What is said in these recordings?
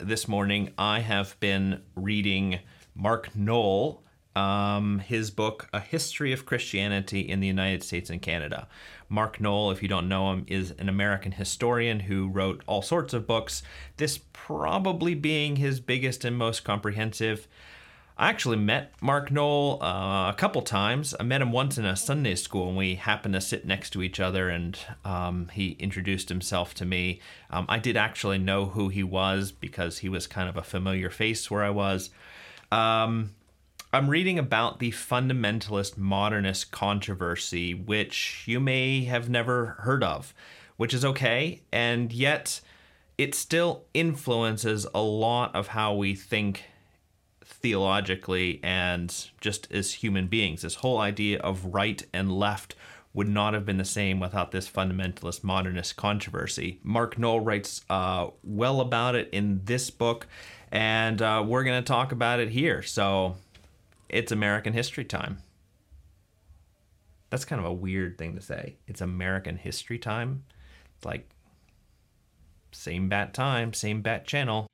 This morning, I have been reading Mark Noll, um, his book, A History of Christianity in the United States and Canada. Mark Noll, if you don't know him, is an American historian who wrote all sorts of books, this probably being his biggest and most comprehensive. I actually met Mark Noll uh, a couple times. I met him once in a Sunday school, and we happened to sit next to each other, and um, he introduced himself to me. Um, I did actually know who he was because he was kind of a familiar face where I was. Um, I'm reading about the fundamentalist modernist controversy, which you may have never heard of, which is okay, and yet it still influences a lot of how we think theologically and just as human beings. This whole idea of right and left would not have been the same without this fundamentalist modernist controversy. Mark Noll writes uh, well about it in this book, and uh, we're going to talk about it here. So it's American history time. That's kind of a weird thing to say. It's American history time. It's like same bat time, same bat channel.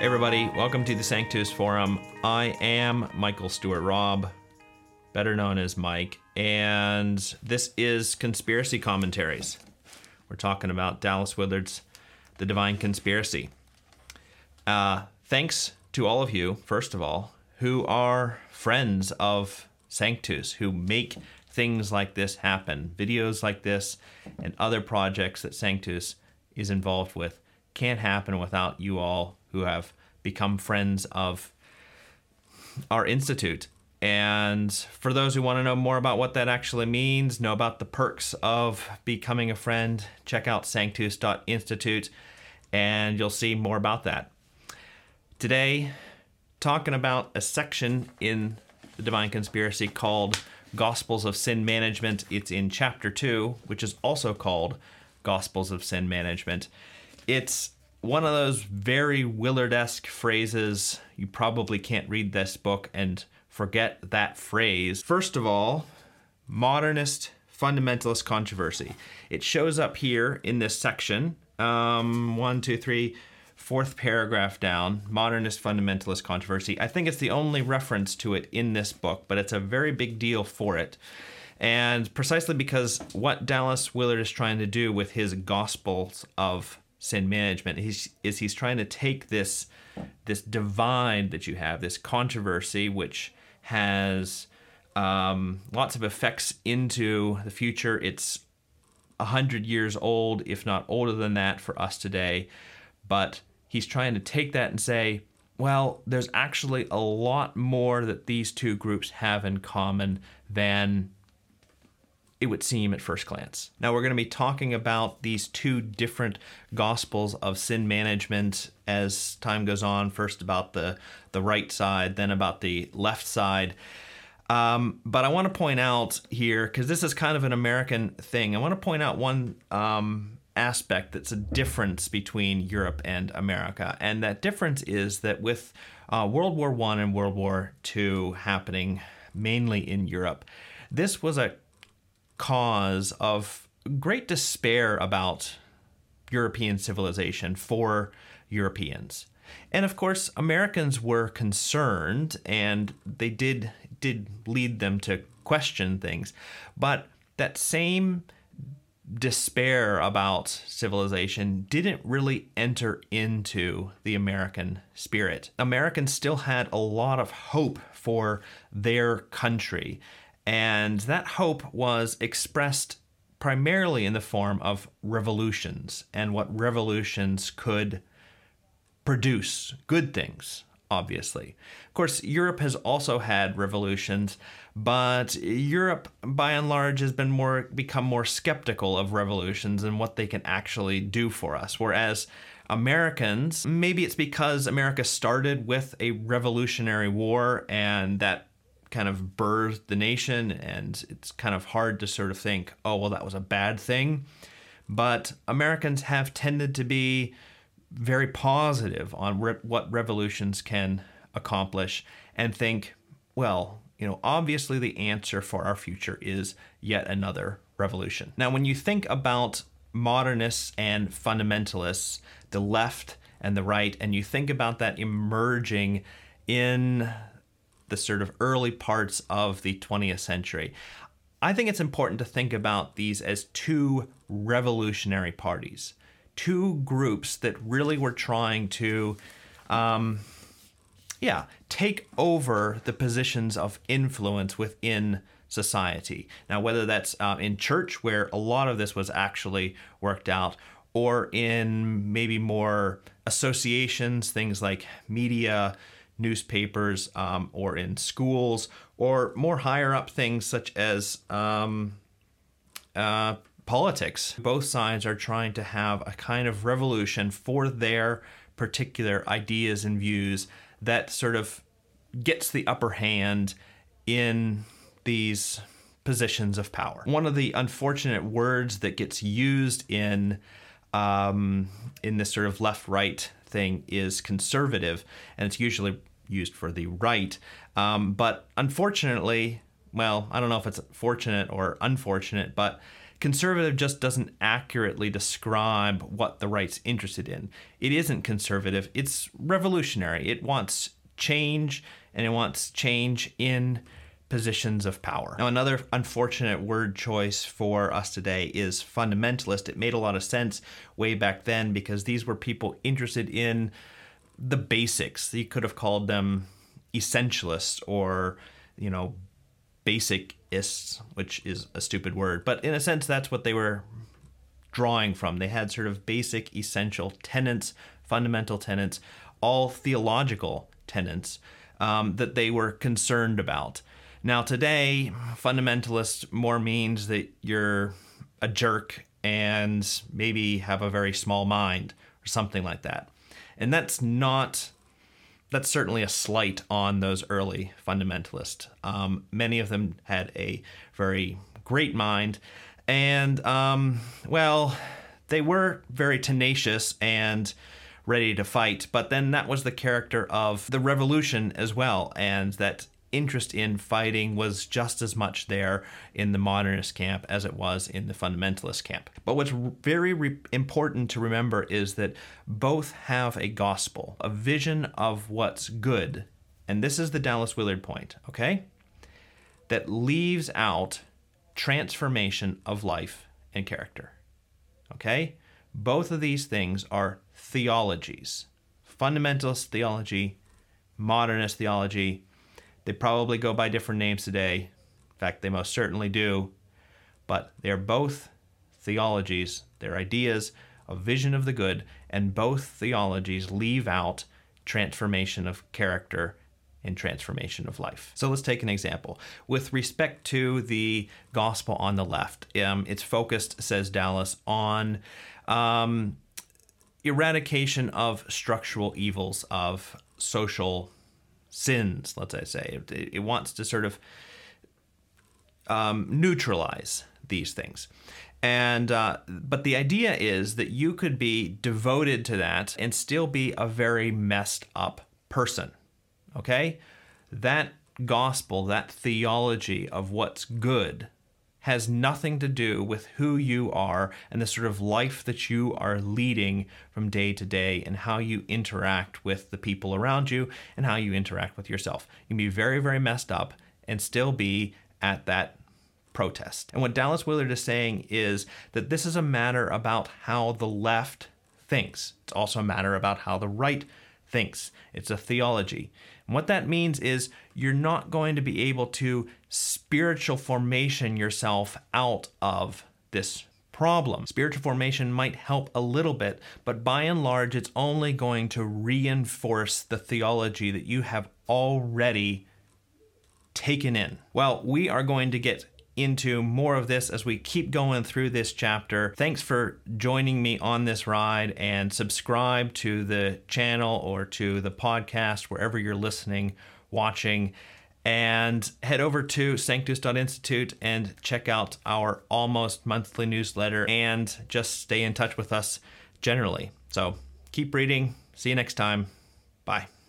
Everybody. Welcome to the Sanctus Forum. I am Michael Stewart Robb, better known as Mike, and this is Conspiracy Commentaries. We're talking about Dallas Willard's The Divine Conspiracy. Uh, thanks to all of you, first of all, who are friends of Sanctus, who make things like this happen. Videos like this and other projects that Sanctus is involved with can't happen without you all who have become friends of our institute. And for those who want to know more about what that actually means, know about the perks of becoming a friend, check out sanctus.institute and you'll see more about that. Today, talking about a section in the Divine Conspiracy called Gospels of Sin Management. It's in chapter 2, which is also called Gospels of Sin Management. It's one of those very Willard esque phrases. You probably can't read this book and forget that phrase. First of all, modernist fundamentalist controversy. It shows up here in this section. Um, one, two, three, fourth paragraph down, modernist fundamentalist controversy. I think it's the only reference to it in this book, but it's a very big deal for it. And precisely because what Dallas Willard is trying to do with his Gospels of sin management. He's, is he's trying to take this this divide that you have this controversy which has um, lots of effects into the future. It's a hundred years old if not older than that for us today. But he's trying to take that and say well there's actually a lot more that these two groups have in common than it would seem at first glance. Now, we're going to be talking about these two different gospels of sin management as time goes on. First, about the, the right side, then about the left side. Um, but I want to point out here, because this is kind of an American thing, I want to point out one um, aspect that's a difference between Europe and America. And that difference is that with uh, World War I and World War II happening mainly in Europe, this was a cause of great despair about European civilization for Europeans. And of course, Americans were concerned and they did did lead them to question things. But that same despair about civilization didn't really enter into the American spirit. Americans still had a lot of hope for their country. And that hope was expressed primarily in the form of revolutions and what revolutions could produce good things, obviously. Of course, Europe has also had revolutions, but Europe by and large has been more become more skeptical of revolutions and what they can actually do for us. Whereas Americans, maybe it's because America started with a revolutionary war and that kind of birthed the nation, and it's kind of hard to sort of think, oh, well, that was a bad thing. but Americans have tended to be very positive on re- what revolutions can accomplish and think, well, you know, obviously the answer for our future is yet another revolution. Now, when you think about modernists and fundamentalists, the left and the right, and you think about that emerging in the sort of early parts of the 20th century, I think it's important to think about these as two revolutionary parties, two groups that really were trying to, um, yeah, take over the positions of influence within society. Now, whether that's uh, in church, where a lot of this was actually worked out, or in maybe more associations, things like media, newspapers, um, or in schools, or more higher up things such as um, uh, politics. Both sides are trying to have a kind of revolution for their particular ideas and views that sort of gets the upper hand in these positions of power. One of the unfortunate words that gets used in um, in this sort of left right thing is conservative, and it's usually used for the right. Um, but unfortunately, well, I don't know if it's fortunate or unfortunate, but conservative just doesn't accurately describe what the right's interested in. It isn't conservative, it's revolutionary. It wants change, and it wants change in positions of power. Now, another unfortunate word choice for us today is fundamentalist. It made a lot of sense way back then because these were people interested in the basics. You could have called them essentialists or, you know, basicists, which is a stupid word, but in a sense, that's what they were drawing from. They had sort of basic, essential tenets, fundamental tenets, all theological tenets um, that they were concerned about. Now, today, fundamentalist more means that you're a jerk and maybe have a very small mind or something like that. And that's not, that's certainly a slight on those early fundamentalists. Um, many of them had a very great mind. And, um, well, they were very tenacious and ready to fight. But then that was the character of the revolution as well, and that interest in fighting was just as much there in the modernist camp as it was in the fundamentalist camp. But what's very re- important to remember is that both have a gospel, a vision of what's good. And this is the Dallas Willard point, okay? That leaves out transformation of life and character. Okay? Both of these things are theologies fundamentalist theology, modernist theology, they probably go by different names today. In fact, they most certainly do. But they're both theologies, they're ideas, a vision of the good, and both theologies leave out transformation of character and transformation of life. So let's take an example. With respect to the gospel on the left, um, it's focused, says Dallas, on um, eradication of structural evils of social sins, let's say. It, it wants to sort of um, neutralize these things. And uh, but the idea is that you could be devoted to that and still be a very messed up person. Okay, that gospel, that theology of what's good, has nothing to do with who you are and the sort of life that you are leading from day to day and how you interact with the people around you and how you interact with yourself. You can be very, very messed up and still be at that protest. And what Dallas Willard is saying is that this is a matter about how the left thinks, it's also a matter about how the right thinks. It's a theology. And what that means is you're not going to be able to spiritual formation yourself out of this problem. Spiritual formation might help a little bit, but by and large, it's only going to reinforce the theology that you have already taken in. Well, we are going to get into more of this as we keep going through this chapter. Thanks for joining me on this ride and subscribe to the channel or to the podcast, wherever you're listening, watching. And head over to sanctus.institute and check out our almost monthly newsletter and just stay in touch with us generally. So keep reading. See you next time. Bye.